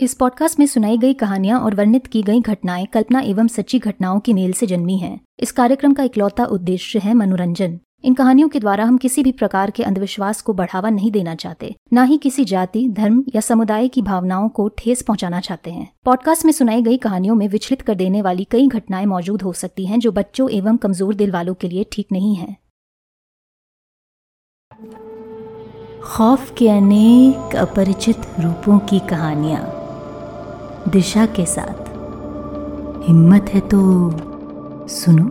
इस पॉडकास्ट में सुनाई गई कहानियाँ और वर्णित की गई घटनाएँ कल्पना एवं सच्ची घटनाओं की मेल से जन्मी हैं। इस कार्यक्रम का इकलौता उद्देश्य है मनोरंजन। इन कहानियों के द्वारा हम किसी भी प्रकार के अंधविश्वास को बढ़ावा नहीं देना चाहते, न ही किसी जाति, धर्म या समुदाय की भावनाओं को ठेस पहुंचाना चाहते हैं। पॉडकास्ट में सुनाई गई कहानियों में विचलित कर देने वाली कई घटनाएँ मौजूद हो सकती हैं जो बच्चों एवं कमज़ोर दिल वालों के लिए ठीक नहीं है। खौफ के अनेक अपरिचित रूपों की कहानियाँ। दिशा के साथ। हिम्मत है तो सुनो।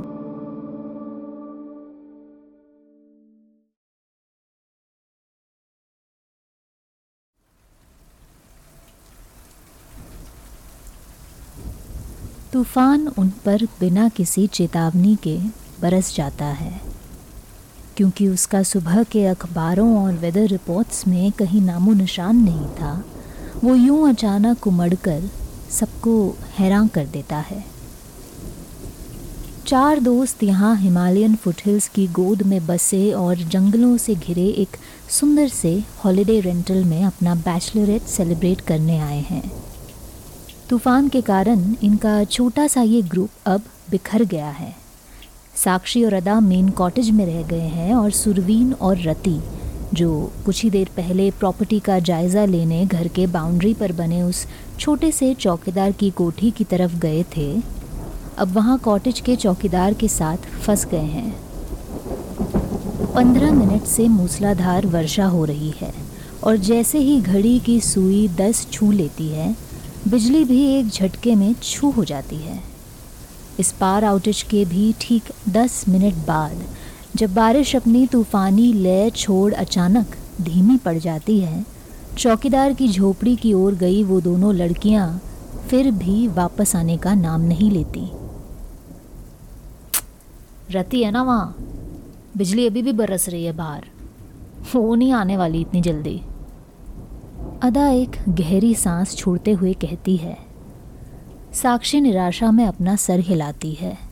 तूफ़ान उन पर बिना किसी चेतावनी के बरस जाता है, क्योंकि उसका सुबह के अखबारों और वेदर रिपोर्ट्स में कहीं नामो निशान नहीं था। वो यूँ अचानक उमड़कर सबको हैरान कर देता है। चार दोस्त यहाँ हिमालयन फुटहिल्स की गोद में बसे और जंगलों से घिरे एक सुंदर से हॉलिडे रेंटल में अपना बैचलरेट सेलिब्रेट करने आए हैं। तूफ़ान के कारण इनका छोटा सा ये ग्रुप अब बिखर गया है। साक्षी और अदा मेन कॉटेज में रह गए हैं और सुरवीन और रति जो कुछ ही देर पहले प्रॉपर्टी का जायज़ा लेने घर के बाउंड्री पर बने उस छोटे से चौकीदार की कोठी की तरफ़ गए थे, अब वहाँ कॉटेज के चौकीदार के साथ फंस गए हैं। पंद्रह मिनट से मूसलाधार वर्षा हो रही है और जैसे ही घड़ी की सुई दस छू लेती है, बिजली भी एक झटके में छू हो जाती है। इस पार आउटेज के भी ठीक दस मिनट बाद जब बारिश अपनी तूफानी लय छोड़ अचानक धीमी पड़ जाती है, चौकीदार की झोपड़ी की ओर गई वो दोनों लड़कियाँ फिर भी वापस आने का नाम नहीं लेती। रहती है ना वहाँ? बिजली अभी भी बरस रही है बाहर। वो नहीं आने वाली इतनी जल्दी। अदा एक गहरी सांस छोड़ते हुए कहती है, साक्षी निराशा में अपना सर हिलाती है।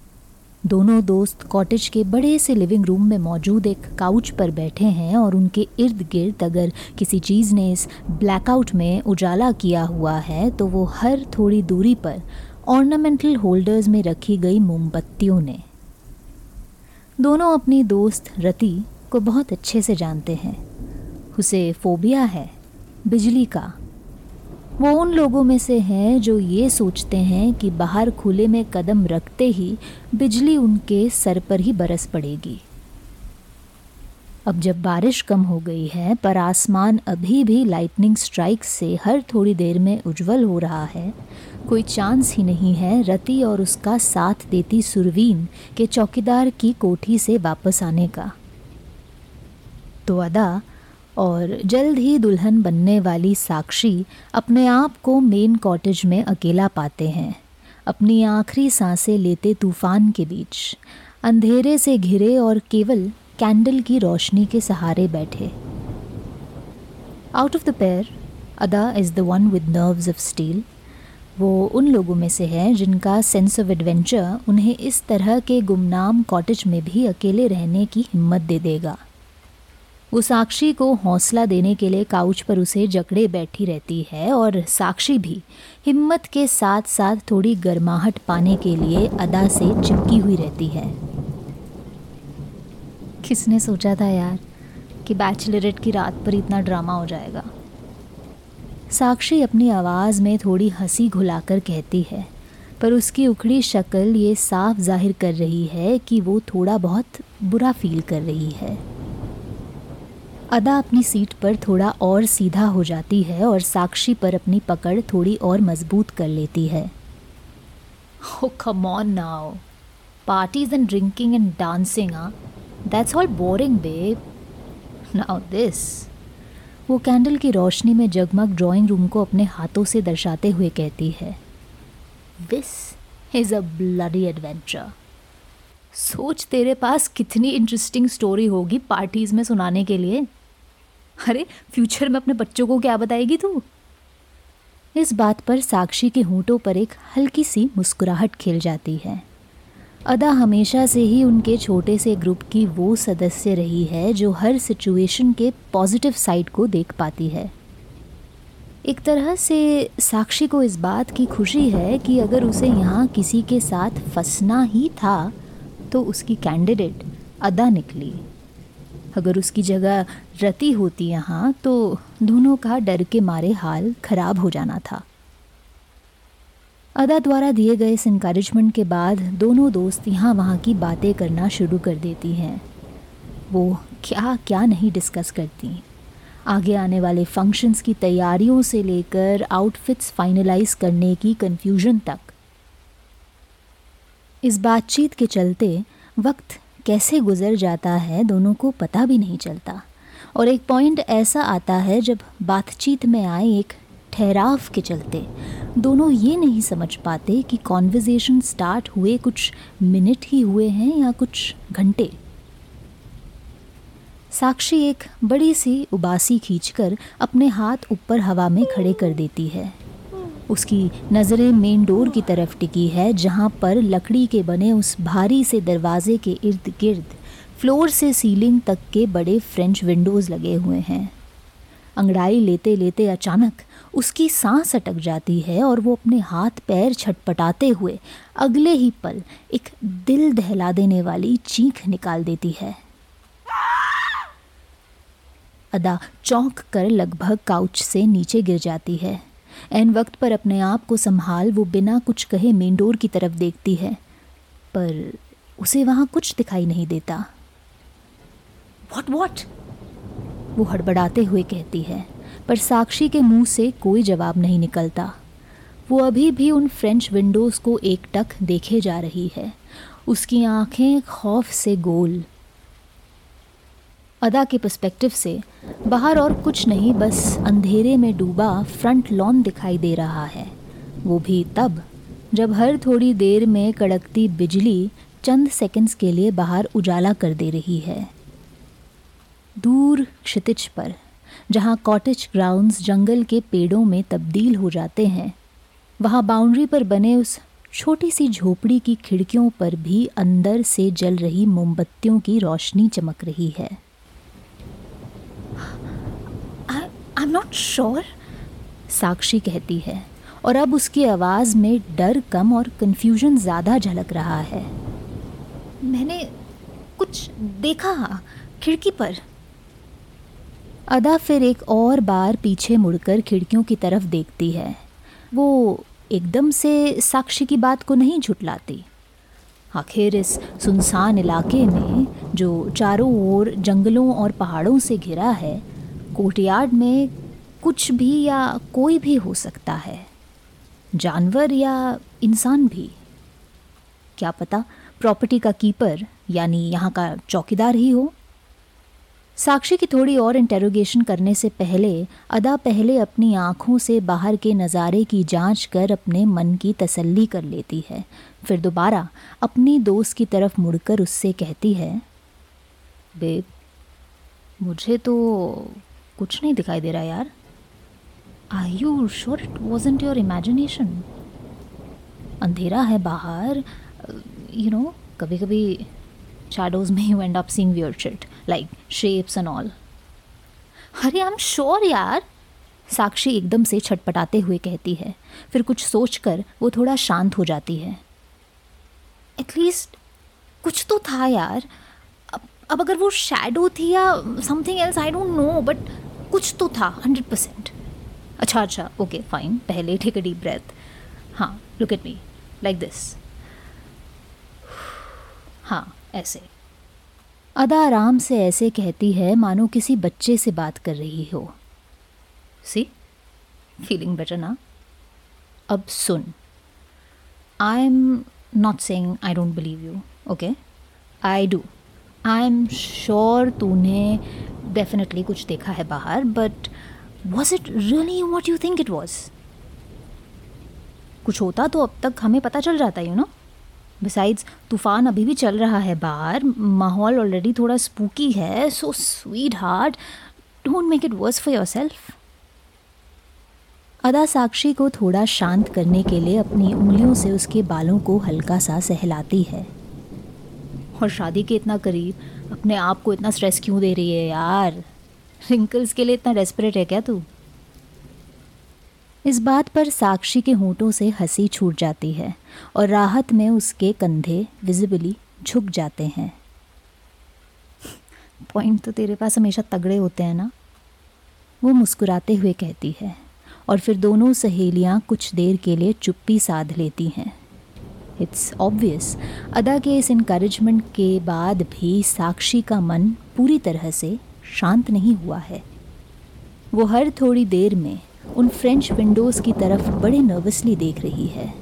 दोनों दोस्त कॉटेज के बड़े से लिविंग रूम में मौजूद एक काउच पर बैठे हैं और उनके इर्द गिर्द अगर किसी चीज़ ने इस ब्लैकआउट में उजाला किया हुआ है तो वो हर थोड़ी दूरी पर ऑर्नामेंटल होल्डर्स में रखी गई मोमबत्तियों ने। दोनों अपनी दोस्त रति को बहुत अच्छे से जानते हैं। उसे फोबिया है, बिजली का। वो उन लोगों में से हैं जो ये सोचते हैं कि बाहर खुले में कदम रखते ही बिजली उनके सर पर ही बरस पड़ेगी। अब जब बारिश कम हो गई है, पर आसमान अभी भी लाइटनिंग स्ट्राइक से हर थोड़ी देर में उज्जवल हो रहा है। कोई चांस ही नहीं है रति और उसका साथ देती सुरवीन के चौकीदार की कोठी से वापस आने का। तो अदा और जल्द ही दुल्हन बनने वाली साक्षी अपने आप को मेन कॉटेज में अकेला पाते हैं। अपनी आखिरी साँसें लेते तूफ़ान के बीच, अंधेरे से घिरे और केवल कैंडल की रोशनी के सहारे बैठे। Out of the pair Ada is the one with nerves of steel वो उन लोगों में से है जिनका सेंस ऑफ़ एडवेंचर उन्हें इस तरह के गुमनाम कॉटेज में भी अकेले रहने की हिम्मत दे देगा। वो साक्षी को हौसला देने के लिए काउच पर उसे जकड़े बैठी रहती है और साक्षी भी हिम्मत के साथ साथ थोड़ी गर्माहट पाने के लिए अदा से चिपकी हुई रहती है। किसने सोचा था यार कि बैचलरेट की रात पर इतना ड्रामा हो जाएगा? साक्षी अपनी आवाज़ में थोड़ी हँसी घुलाकर कहती है, पर उसकी उखड़ी शक्ल ये साफ़ ज़ाहिर कर रही है कि वो थोड़ा बहुत बुरा फील कर रही है। अदा अपनी सीट पर थोड़ा और सीधा हो जाती है और साक्षी पर अपनी पकड़ थोड़ी और मज़बूत कर लेती है Oh, come on now. Parties and drinking and dancing, huh? That's all boring. वो कैंडल की रोशनी में जगमग ड्राइंग रूम को अपने हाथों से दर्शाते हुए कहती है this is a bloody adventure सोच तेरे पास कितनी इंटरेस्टिंग स्टोरी होगी पार्टीज़ में सुनाने के लिए अरे फ्यूचर में अपने बच्चों को क्या बताएगी तू? इस बात पर साक्षी के होंठों पर एक हल्की सी मुस्कुराहट खिल जाती है। अदा हमेशा से ही उनके छोटे से ग्रुप की वो सदस्य रही है जो हर सिचुएशन के पॉजिटिव साइड को देख पाती है। एक तरह से साक्षी को इस बात की खुशी है कि अगर उसे यहाँ किसी के साथ फंसना ही था तो उसकी कैंडिडेट अदा निकली। अगर उसकी जगह रति होती यहाँ तो दोनों का डर के मारे हाल खराब हो जाना था। अदा द्वारा दिए गए इस इंकरेजमेंट के बाद दोनों दोस्त यहाँ वहाँ की बातें करना शुरू कर देती हैं। वो क्या क्या नहीं डिस्कस करती। आगे आने वाले फ़ंक्शंस की तैयारियों से लेकर आउटफिट्स फाइनलाइज करने की कंफ्यूजन तक। इस बातचीत के चलते वक्त कैसे गुजर जाता है दोनों को पता भी नहीं चलता। और एक पॉइंट ऐसा आता है जब बातचीत में आए एक ठहराव के चलते। दोनों ये नहीं समझ पाते कि कॉन्वर्जेशन स्टार्ट हुए कुछ मिनट ही हुए हैं या कुछ घंटे। साक्षी एक बड़ी सी उबासी खींचकर अपने हाथ ऊपर हवा में खड़े कर देती है। उसकी नज़रें मेन डोर की तरफ़ टिकी है, जहाँ पर लकड़ी के बने उस भारी से दरवाजे के इर्द गिर्द, फ्लोर से सीलिंग तक के बड़े फ्रेंच विंडोज़ लगे हुए हैं। अंगड़ाई लेते लेते अचानक उसकी सांस अटक जाती है और वो अपने हाथ पैर छटपटाते हुए अगले ही पल एक दिल दहला देने वाली चीख निकाल देती है। अदा चौंक कर लगभग काउच से नीचे गिर जाती है। एन वक्त पर अपने आप को संभाल वो बिना कुछ कहे मेन डोर की तरफ़ देखती है। पर उसे वहाँ कुछ दिखाई नहीं देता। वॉट वॉट वो हड़बड़ाते हुए कहती है, पर साक्षी के मुँह से कोई जवाब नहीं निकलता। वो अभी भी उन फ्रेंच विंडोज़ को एकटक देखे जा रही है। उसकी आँखें खौफ से गोल अदा के पर्सपेक्टिव से, बाहर और कुछ नहीं, बस अंधेरे में डूबा फ्रंट लॉन दिखाई दे रहा है। वो भी तब, जब हर थोड़ी देर में कड़कती बिजली चंद सेकंड्स के लिए बाहर उजाला कर दे रही है। दूर क्षितिज पर, जहाँ कॉटेज ग्राउंड्स जंगल के पेड़ों में तब्दील हो जाते हैं, वहाँ बाउंड्री पर बने उस छोटी सी झोपड़ी की खिड़कियों पर भी अंदर से जल रही मोमबत्तियों की रोशनी चमक रही है। I am not sure Sakshi कहती है, और अब उसकी आवाज़ में डर कम और कन्फ्यूज़न ज़्यादा झलक रहा है। मैंने कुछ देखा खिड़की पर। अदा फिर एक और बार पीछे मुड़कर खिड़कियों की तरफ़ देखती है। वो एकदम से साक्षी की बात को नहीं झुटलाती। आखिर इस सुनसान इलाके में, जो चारों ओर जंगलों और पहाड़ों से घिरा है कोर्टयार्ड में कुछ भी या कोई भी हो सकता है। जानवर या इंसान भी। क्या पता प्रॉपर्टी का कीपर, यानी यहाँ का चौकीदार ही हो। साक्षी की थोड़ी और इंटेरोगेशन करने से पहले, अदा पहले अपनी आँखों से बाहर के नज़ारे की जाँच कर अपने मन की तसल्ली कर लेती है। फिर दोबारा अपनी दोस्त की तरफ़ मुड़कर उससे कहती है, बेब, मुझे तो कुछ नहीं दिखाई दे रहा यार। I you sure it wasn't your imagination अंधेरा है बाहर यू नो कभी कभी shadows में you end up seeing weird shit, like shapes and all अरे आई एम श्योर यार। साक्षी एकदम से छटपटाते हुए कहती है। फिर कुछ सोचकर वो थोड़ा शांत हो जाती है। एटलीस्ट कुछ तो था यार। अब अगर वो शैडो थी या something else I don't know but कुछ तो था हंड्रेड परसेंट अच्छा अच्छा ओके फाइन पहले टेक डीप ब्रेथ हाँ look at me like this हाँ ऐसे। अदा आराम से ऐसे कहती है, मानो किसी बच्चे से बात कर रही हो। सी फीलिंग बेटर ना अब सुन। I am not saying I don't believe you okay I do I am sure तूने डेफिनेटली कुछ देखा है बाहर but was it really what you think it was कुछ होता तो अब तक हमें पता चल जाता यू नो बिसाइड्स तूफ़ान अभी भी चल रहा है बाहर, माहौल ऑलरेडी थोड़ा स्पूकी है so sweetheart don't make it worse for yourself Ada Sakshi को थोड़ा शांत करने के लिए अपनी उंगलियों से उसके बालों को हल्का सा सहलाती है। और शादी के इतना करीब अपने आप को इतना स्ट्रेस क्यों दे रही है यार? रिंकल्स के लिए इतना डेस्परेट है क्या तू? इस बात पर साक्षी के होठों से हँसी छूट जाती है और राहत में उसके कंधे विजिबली झुक जाते हैं। पॉइंट तो तेरे पास हमेशा तगड़े होते हैं ना? वो मुस्कुराते हुए कहती है और फिर दोनों सहेलियाँ कुछ देर के लिए चुप्पी साध लेती हैं। इट्स ऑब्वियस अदा के इस इनक्रेजमेंट के बाद भी साक्षी का मन पूरी तरह से शांत नहीं हुआ है। वो हर थोड़ी देर में उन फ्रेंच विंडोज़ की तरफ़ बड़े नर्वसली देख रही है,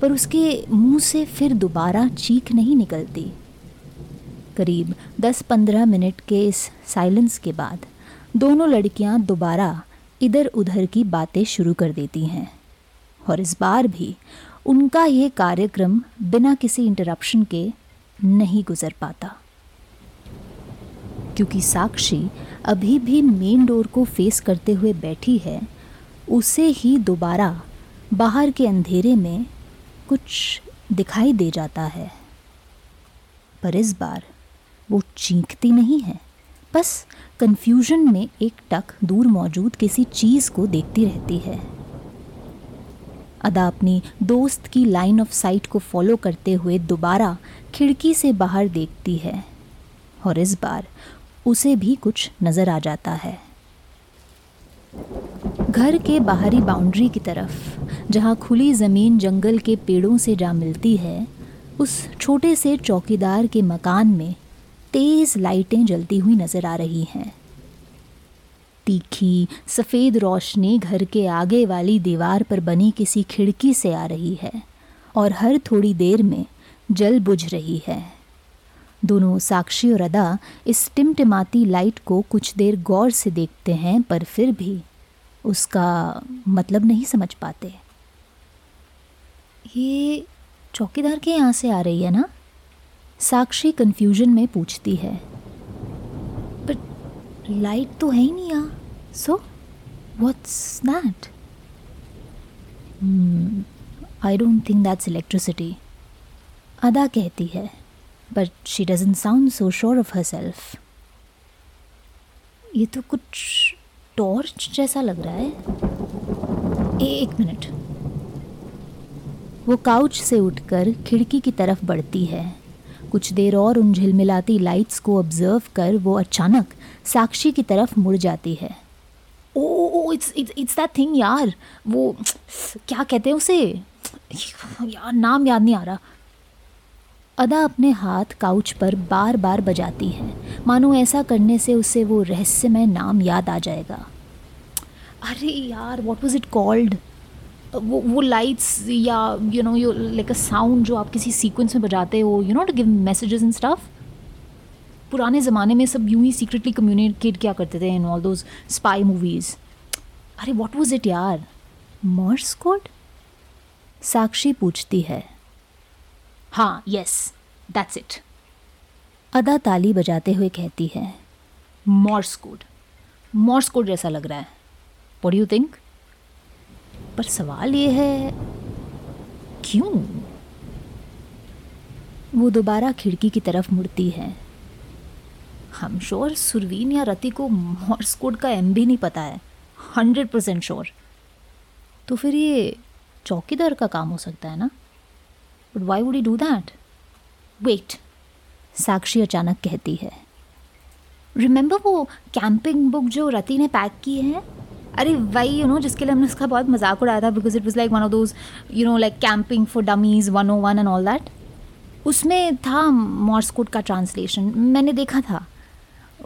पर उसके मुँह से फिर दोबारा चीख नहीं निकलती। करीब 10-15 मिनट के इस साइलेंस के बाद दोनों लड़कियाँ दोबारा इधर उधर की बातें शुरू कर देती हैं, और इस बार भी उनका ये कार्यक्रम बिना किसी इंटरप्शन के नहीं गुजर पाता। क्योंकि साक्षी अभी भी मेन डोर को फेस करते हुए बैठी है, उसे ही दोबारा बाहर के अंधेरे में कुछ दिखाई दे जाता है। पर इस बार वो चीखती नहीं है। बस कंफ्यूजन में एक टक दूर मौजूद किसी चीज़ को देखती रहती है। अदा अपनी दोस्त की लाइन ऑफ़ साइट को फॉलो करते हुए दोबारा खिड़की से बाहर देखती है। और इस बार उसे भी कुछ नज़र आ जाता है। घर के बाहरी बाउंड्री की तरफ़, जहाँ खुली ज़मीन जंगल के पेड़ों से जा मिलती है, उस छोटे से चौकीदार के मकान में तेज़ लाइटें जलती हुई नज़र आ रही हैं। तीखी सफ़ेद रोशनी घर के आगे वाली दीवार पर बनी किसी खिड़की से आ रही है, और हर थोड़ी देर में जल बुझ रही है। दोनों साक्षी और अदा इस टिमटिमाती लाइट को कुछ देर गौर से देखते हैं, पर फिर भी उसका मतलब नहीं समझ पाते। ये चौकीदार के यहाँ से आ रही है ना? साक्षी कंफ्यूजन में पूछती है। पर लाइट तो है ही नहीं यहाँ. So what's that I don't think that's electricity Ada कहती है but she doesn't sound so sure of herself ये तो कुछ टॉर्च जैसा लग रहा है. ए, एक मिनट वो काउच से उठकर खिड़की की तरफ़ बढ़ती है. कुछ देर और उन झिलमिलाती लाइट्स को ऑब्ज़र्व कर वो अचानक साक्षी की तरफ़ मुड़ जाती है। Oh it's it's that thing यार, वो क्या कहते हैं उसे? यार, नाम याद नहीं आ रहा। अदा अपने हाथ काउच पर बार बार बजाती है। मानो ऐसा करने से उसे वो रहस्यमय नाम याद आ जाएगा। अरे यार व्हाट वाज इट कॉल्ड वो वो लाइट्स या you know you like a sound जो आप किसी सीक्वेंस में बजाते हो you know to give messages in stuff पुराने ज़माने में सब यूँ ही सीक्रेटली कम्युनिकेट क्या करते थे in all those spy movies अरे व्हाट वाज इट यार? मर्स कोड साक्षी पूछती है। हाँ यस दैट्स इट अदा ताली बजाते हुए कहती है मॉर्स कोड मॉर्स कोड जैसा लग रहा है। वॉट यू थिंक पर सवाल ये है, क्यों? वो दोबारा खिड़की की तरफ़ मुड़ती है। हम श्योर सुरवीन या रति को मॉर्स कोड का एम भी नहीं पता है। हंड्रेड परसेंट श्योर तो फिर ये चौकीदार का काम हो सकता है ना? But why would you do that wait Sakshi अचानक कहती है। रिमेंबर वो कैंपिंग बुक जो रति ने पैक की है? अरे वही यू नो जिसके लिए हमने उसका बहुत मज़ाक उड़ाया था because it was like one of those you know like camping for dummies one o one and all that उसमें था मॉर्स कोड का ट्रांसलेशन मैंने देखा था।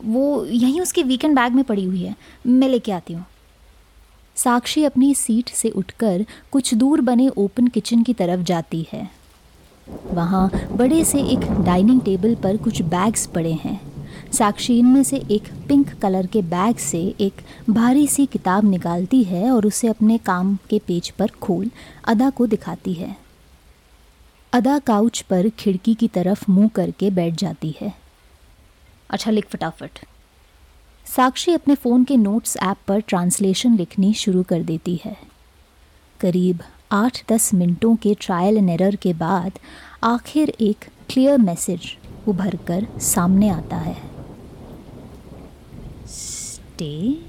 वो यहीं उसके वीकेंड बैग में पड़ी हुई है। मैं लेके आती हूँ। साक्षी अपनी सीट से उठकर कुछ दूर बने ओपन किचन की तरफ़ जाती है। वहाँ बड़े से एक डाइनिंग टेबल पर कुछ बैग्स पड़े हैं। साक्षी इनमें से एक पिंक कलर के बैग से एक भारी सी किताब निकालती है और उसे अपने काम के पेज पर खोल, अदा को दिखाती है। अदा काउच पर खिड़की की तरफ़ मुँह करके बैठ जाती है। अच्छा लिख फटाफट। साक्षी अपने फ़ोन के नोट्स ऐप पर ट्रांसलेशन लिखनी शुरू कर देती है। करीब आठ दस मिनटों के ट्रायल एंड एरर के बाद आखिर एक क्लियर मैसेज उभर कर सामने आता है। स्टे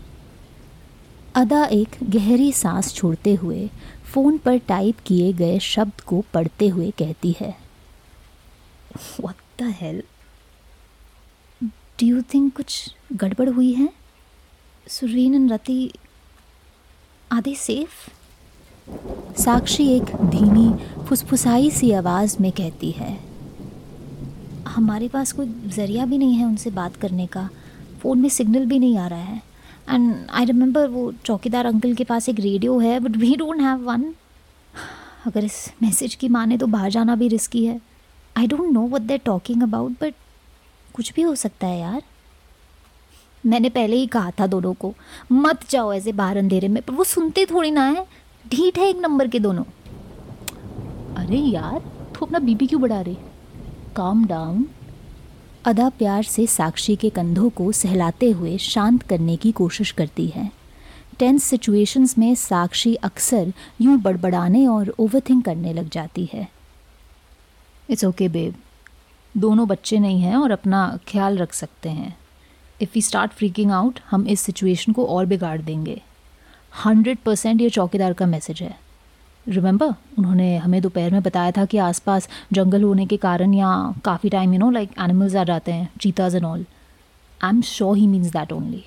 अदा एक गहरी सांस छोड़ते हुए फ़ोन पर टाइप किए गए शब्द को पढ़ते हुए कहती है, What the? Do you think कुछ गड़बड़ हुई है? Surin and Rati they safe Sakshi एक धीमी, फुसफुसाई सी आवाज़ में कहती है, हमारे पास कोई ज़रिया भी नहीं है उनसे बात करने का। फ़ोन में सिग्नल भी नहीं आ रहा है। एंड आई रिमेंबर वो चौकीदार अंकल के पास एक रेडियो है but we don't have one अगर इस मैसेज की माने तो बाहर जाना भी रिस्की है। I don't know what they're talking about but कुछ भी हो सकता है यार। मैंने पहले ही कहा था दोनों को, मत जाओ ऐसे बाहर अंधेरे में, पर वो सुनते थोड़ी ना है। ढीठ है एक नंबर के दोनों। अरे यार, तू अपना बीबी क्यों बढ़ा रही? काम डाउन अदा प्यार से साक्षी के कंधों को सहलाते हुए शांत करने की कोशिश करती है। टेंस सिचुएशंस में साक्षी अक्सर यूँ बड़बड़ाने और ओवरथिंक करने लग जाती है। इट्स ओके बेब दोनों बच्चे नहीं हैं और अपना ख्याल रख सकते हैं। If we start freaking out हम इस सिचुएशन को और बिगाड़ देंगे। हंड्रेड परसेंट ये चौकीदार का मैसेज है। रिमेंबर उन्होंने हमें दोपहर में बताया था कि आसपास जंगल होने के कारण यहाँ काफ़ी time you know like animals आ जाते हैं cheetahs and all I am sure he means that only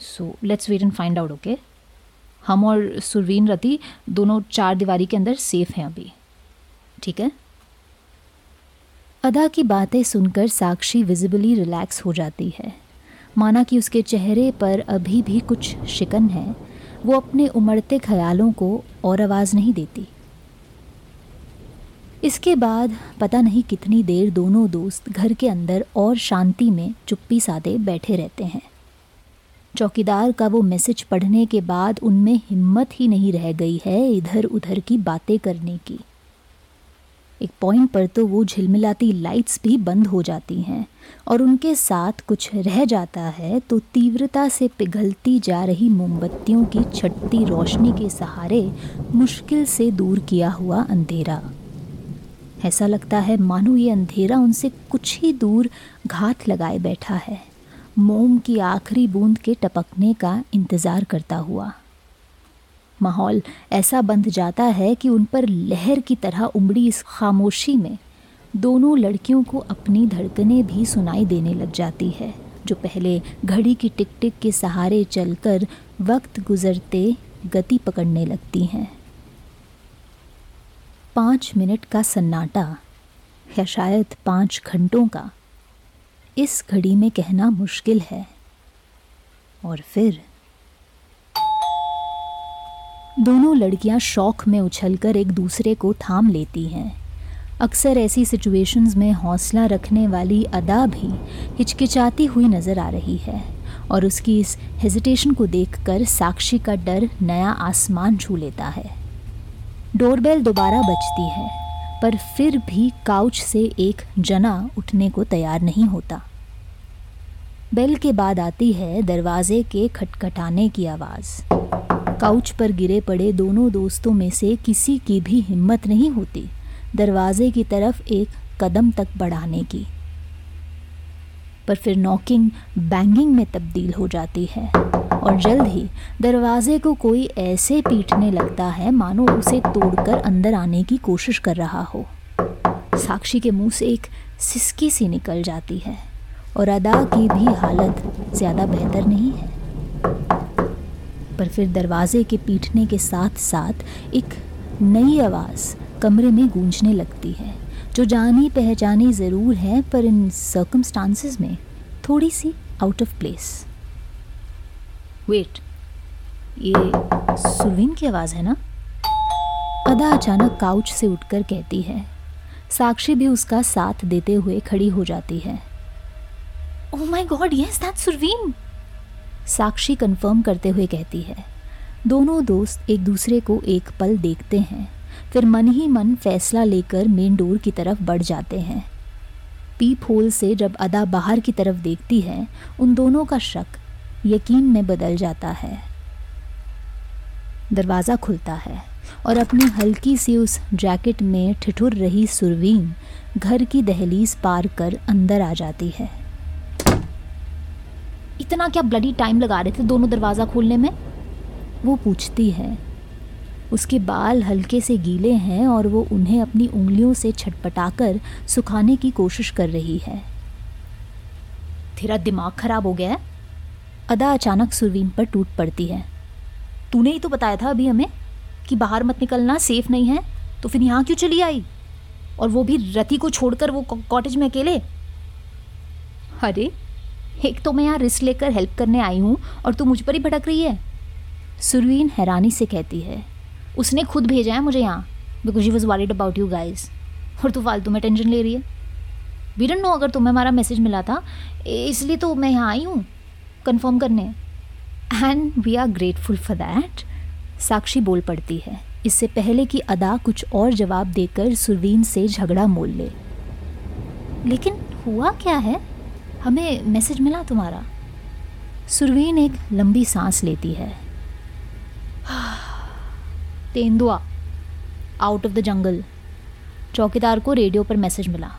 so let's wait and find out okay हम और सुरवीन रति दोनों चार दीवारी के अंदर सेफ़ हैं अभी। ठीक है? अदा की बातें सुनकर साक्षी विजिबली रिलैक्स हो जाती है। माना कि उसके चेहरे पर अभी भी कुछ शिकन है। वो अपने उमड़ते ख्यालों को और आवाज़ नहीं देती। इसके बाद पता नहीं कितनी देर दोनों दोस्त घर के अंदर और शांति में चुप्पी साधे बैठे रहते हैं। चौकीदार का वो मैसेज पढ़ने के बाद उनमें हिम्मत ही नहीं रह गई है इधर उधर की बातें करने की। एक पॉइंट पर तो वो झिलमिलाती लाइट्स भी बंद हो जाती हैं और उनके साथ कुछ रह जाता है तो तीव्रता से पिघलती जा रही मोमबत्तियों की छटती रोशनी के सहारे मुश्किल से दूर किया हुआ अंधेरा। ऐसा लगता है मानो ये अंधेरा उनसे कुछ ही दूर घात लगाए बैठा है। मोम की आखिरी बूंद के टपकने का इंतज़ार करता हुआ। माहौल ऐसा बंध जाता है कि उन पर लहर की तरह उमड़ी इस खामोशी में। दोनों लड़कियों को अपनी धड़कनें भी सुनाई देने लग जाती है, जो पहले घड़ी की टिक टिक के सहारे चलकर वक्त गुजरते गति पकड़ने लगती हैं। पाँच मिनट का सन्नाटा, या शायद पाँच घंटों का, इस घड़ी में कहना मुश्किल है। और फिर दोनों लड़कियाँ शौक में उछलकर एक दूसरे को थाम लेती हैं। अक्सर ऐसी सिचुएशंस में हौसला रखने वाली अदा भी हिचकिचाती हुई नज़र आ रही है और उसकी इस हेजिटेशन को देखकर साक्षी का डर नया आसमान छू लेता है। डोरबेल दोबारा बजती है, पर फिर भी काउच से एक जना उठने को तैयार नहीं होता। बेल के बाद आती है दरवाजे के खटखटाने की आवाज़। काउच पर गिरे पड़े दोनों दोस्तों में से किसी की भी हिम्मत नहीं होती। दरवाजे की तरफ़ एक कदम तक बढ़ाने की। पर फिर नॉकिंग, बैंगिंग में तब्दील हो जाती है। और जल्द ही दरवाजे को कोई ऐसे पीटने लगता है, मानो उसे तोड़कर अंदर आने की कोशिश कर रहा हो। साक्षी के मुँह से एक सिसकी सी निकल जाती है। और अदा की भी हालत ज़्यादा बेहतर नहीं है। पर फिर दरवाजे के पीटने के साथ साथ एक नई आवाज़ कमरे में गूंजने लगती है, जो जानी पहचानी ज़रूर है, पर इन सर्कमस्टांसिस में थोड़ी सी आउट ऑफ़ प्लेस वेट ये सुरवीन की आवाज़ है ना? अदा अचानक काउच से उठकर कहती है। साक्षी भी उसका साथ देते हुए खड़ी हो जाती है। ओह my god yes that Surveen. Sakshi confirm करते हुए कहती है, दोनों दोस्त एक दूसरे को एक पल देखते हैं, फिर मन ही मन फैसला लेकर मेन डोर की तरफ़ बढ़ जाते हैं। पीप होल से जब अदा बाहर की तरफ़ देखती है, उन दोनों का शक, यकीन में बदल जाता है। दरवाज़ा खुलता है और अपनी हल्की सी उस जैकेट में ठिठुर रही सुरवीन घर की दहलीज पार कर अंदर आ जाती है। इतना क्या ब्लडी टाइम लगा रहे थे दोनों दरवाज़ा खोलने में? वो पूछती है। उसके बाल हल्के से गीले हैं और वो उन्हें अपनी उंगलियों से छटपटाकर सुखाने की कोशिश कर रही है। तेरा दिमाग खराब हो गया है? अदा अचानक सुरवीन पर टूट पड़ती है। तूने ही तो बताया था अभी हमें कि बाहर मत निकलना सेफ़ नहीं है तो फिर यहाँ क्यों चली आई? और वो भी रति को छोड़कर वो कॉटेज में अकेले? अरे एक तो मैं यहाँ रिस्क लेकर हेल्प करने आई हूँ और तू मुझ पर ही भटक रही है। सुरवीन हैरानी से कहती है, उसने खुद भेजा है मुझे यहाँ because he was worried about you guys और तू फालतू में टेंशन ले रही है। वी डोंट नो अगर तुम्हें हमारा मैसेज मिला था, इसलिए तो मैं यहाँ आई हूँ कन्फर्म करने. And we are grateful for that Sakshi बोल पड़ती है। इससे पहले कि अदा कुछ और जवाब देकर सुरवीन से झगड़ा मोल ले। लेकिन हुआ क्या है? हमें मैसेज मिला तुम्हारा? सुरवीन एक लंबी सांस लेती है। तेंदुआ आउट ऑफ़ द जंगल चौकीदार को रेडियो पर मैसेज मिला।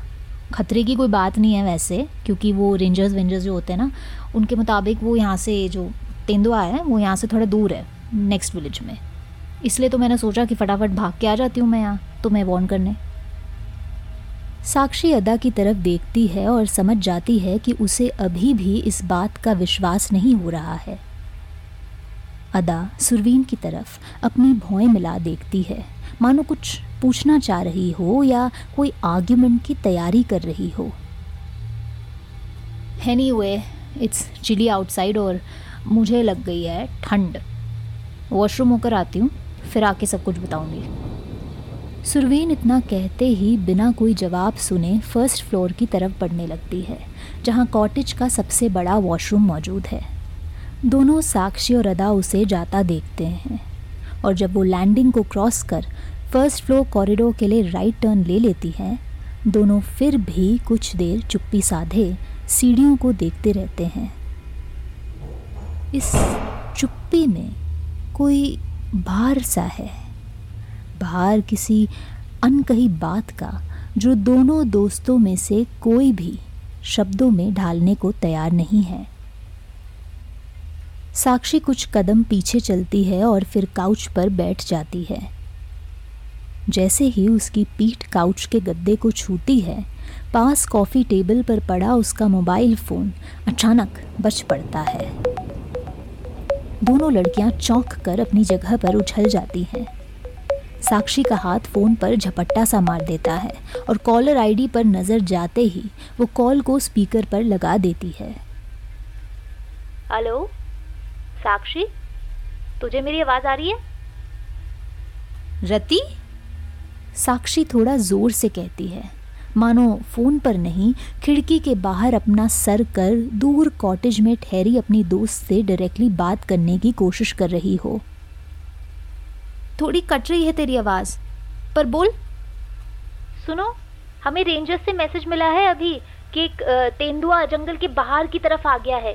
खतरे की कोई बात नहीं है वैसे, क्योंकि वो रेंजर्स वेंजर्स जो होते हैं ना, उनके मुताबिक वो यहाँ से जो तेंदुआ है, वो यहाँ से थोड़ा दूर है नेक्स्ट विलेज में। इसलिए तो मैंने सोचा कि फटाफट भाग के आ जाती हूँ मैं यहाँ तो मैं वॉर्न करने। साक्षी अदा की तरफ़ देखती है और समझ जाती है कि उसे अभी भी इस बात का विश्वास नहीं हो रहा है। अदा सुरवीन की तरफ़ अपनी भौएँ मिला देखती है। मानो कुछ पूछना चाह रही हो या कोई आर्ग्यूमेंट की तैयारी कर रही हो। Anyway it's chilly outside और मुझे लग गई है ठंड। वॉशरूम होकर आती हूँ, फिर आके सब कुछ बताऊँगी। सुरवीन इतना कहते ही बिना कोई जवाब सुने फ़र्स्ट फ्लोर की तरफ़ बढ़ने लगती है, जहाँ कॉटेज का सबसे बड़ा वॉशरूम मौजूद है। दोनों साक्षी और अदा उसे जाता देखते हैं, और जब वो लैंडिंग को क्रॉस कर फ़र्स्ट फ्लोर कॉरिडोर के लिए राइट टर्न ले लेती है, दोनों फिर भी कुछ देर चुप्पी साधे सीढ़ियों को देखते रहते हैं। इस चुप्पी में कोई भार सा है। भार किसी अनकही बात का, जो दोनों दोस्तों में से कोई भी शब्दों में ढालने को तैयार नहीं है। साक्षी कुछ कदम पीछे चलती है और फिर काउच पर बैठ जाती है। जैसे ही उसकी पीठ काउच के गद्दे को छूती है, पास कॉफ़ी टेबल पर पड़ा उसका मोबाइल फ़ोन अचानक बच पड़ता है। दोनों लड़कियाँ चौंक कर अपनी जगह पर उछल जाती हैं। साक्षी का हाथ फ़ोन पर झपट्टा सा मार देता है और कॉलर आईडी पर नज़र जाते ही वो कॉल को स्पीकर पर लगा देती है। हेलो? साक्षी? तुझे मेरी आवाज़ आ रही है? रति? साक्षी थोड़ा ज़ोर से कहती है। मानो फ़ोन पर नहीं खिड़की के बाहर अपना सर कर दूर कॉटेज में ठहरी अपनी दोस्त से डायरेक्टली बात करने की कोशिश कर रही हो। थोड़ी कट रही है तेरी आवाज़। पर बोल। सुनो हमें रेंजर्स से मैसेज मिला है अभी कि एक तेंदुआ जंगल के बाहर की तरफ़ आ गया है।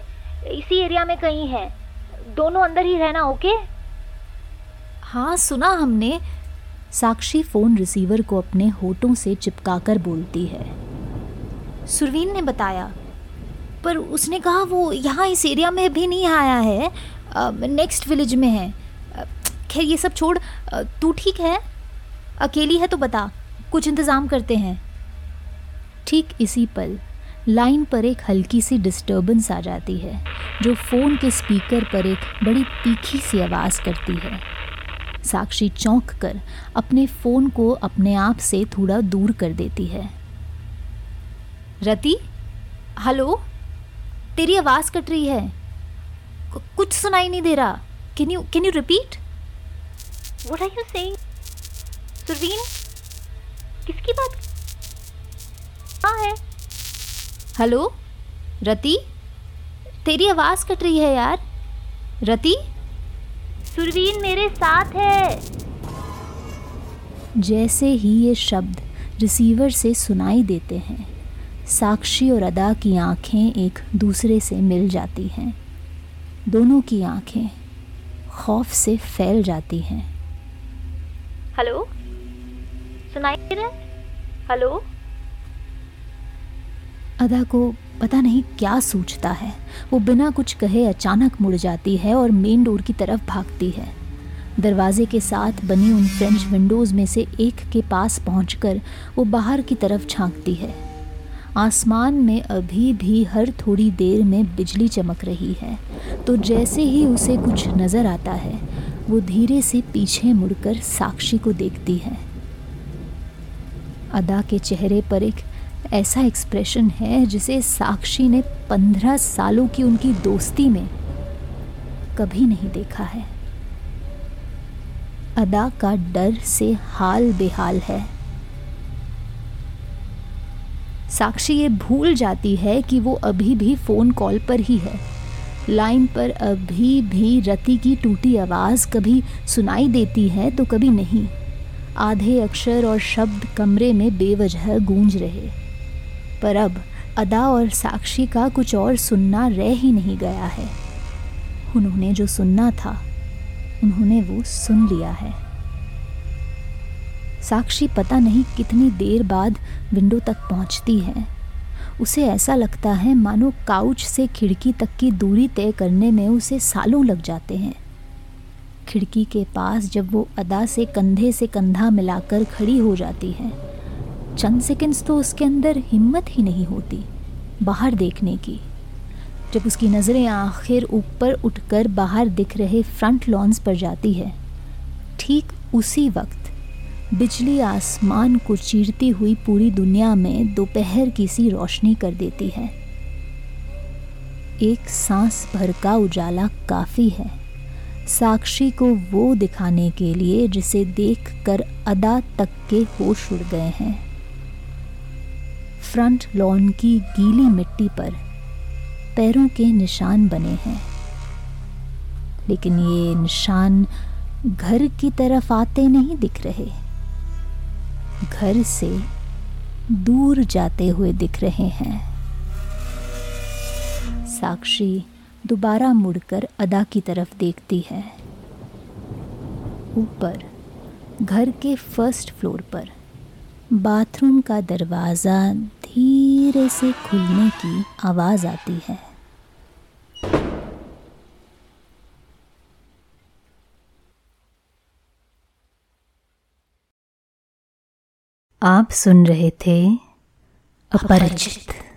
इसी एरिया में कहीं है। दोनों अंदर ही रहना ओके? हाँ सुना हमने। साक्षी फ़ोन रिसीवर को अपने होठों से चिपकाकर बोलती है। सुरवीन ने बताया पर उसने कहा वो यहाँ इस एरिया में भी नहीं आया है। नेक्स्ट विलेज में है। खैर, ये सब छोड़ तू ठीक है? अकेली है तो बता, कुछ इंतज़ाम करते हैं। ठीक इसी पल, लाइन पर एक हल्की सी डिस्टरबेंस आ जाती है, जो फ़ोन के स्पीकर पर एक बड़ी तीखी सी आवाज़ करती है। साक्षी चौंक कर अपने फ़ोन को अपने आप से थोड़ा दूर कर देती है। रति? हेलो? तेरी आवाज़ कट रही है। कुछ सुनाई नहीं दे रहा। Can you can you repeat what are you saying Surveen किसकी बात? हाँ है? हेलो रति तेरी आवाज़ कट रही है यार। रति सुरवीन मेरे साथ है। जैसे ही ये शब्द रिसीवर से सुनाई देते हैं साक्षी और अदा की आँखें एक दूसरे से मिल जाती हैं। दोनों की आँखें खौफ से फैल जाती हैं। हेलो सुनाई दे रहा है? हेलो अदा को पता नहीं क्या सोचता है। वो बिना कुछ कहे अचानक मुड़ जाती है और मेन डोर की तरफ़ भागती है। दरवाजे के साथ बनी उन फ्रेंच विंडोज़ में से एक के पास पहुंचकर वो बाहर की तरफ़ झांकती है। आसमान में अभी भी हर थोड़ी देर में बिजली चमक रही है तो जैसे ही उसे कुछ नज़र आता है वो धीरे से पीछे मुड़कर साक्षी को देखती है। अदा के चेहरे पर एक ऐसा एक्सप्रेशन है जिसे साक्षी ने पंद्रह सालों की उनकी दोस्ती में कभी नहीं देखा है। अदा का डर से हाल बेहाल है। साक्षी ये भूल जाती है कि वो अभी भी फ़ोन कॉल पर ही है। लाइन पर अभी भी रति की टूटी आवाज़ कभी सुनाई देती है तो कभी नहीं। आधे अक्षर और शब्द कमरे में बेवजह गूंज रहे। पर अब अदा और साक्षी का कुछ और सुनना रह ही नहीं गया है। उन्होंने जो सुनना था, उन्होंने वो सुन लिया है। साक्षी पता नहीं कितनी देर बाद विंडो तक पहुँचती है। उसे ऐसा लगता है मानो काउच से खिड़की तक की दूरी तय करने में उसे सालों लग जाते हैं। खिड़की के पास जब वो अदा से कंधे से कंधा मिलाकर खड़ी हो जाती है, चंद सेकंड्स तो उसके अंदर हिम्मत ही नहीं होती बाहर देखने की। जब उसकी नज़रें आखिर ऊपर उठकर बाहर दिख रहे फ्रंट लॉन्स पर जाती है, ठीक उसी वक्त बिजली आसमान को चीरती हुई पूरी दुनिया में दोपहर की सी रोशनी कर देती है। एक सांस भर का उजाला काफ़ी है। साक्षी को वो दिखाने के लिए जिसे देखकर अदा तक के होश उड़ गए हैं। फ्रंट लॉन की गीली मिट्टी पर पैरों के निशान बने हैं। लेकिन ये निशान घर की तरफ़ आते नहीं दिख रहे। घर से दूर जाते हुए दिख रहे हैं। साक्षी दोबारा मुड़कर अदा की तरफ़ देखती है। ऊपर, घर के फ़र्स्ट फ्लोर पर बाथरूम का दरवाज़ा धीरे से खुलने की आवाज़ आती है। आप सुन रहे थे अपरिचित।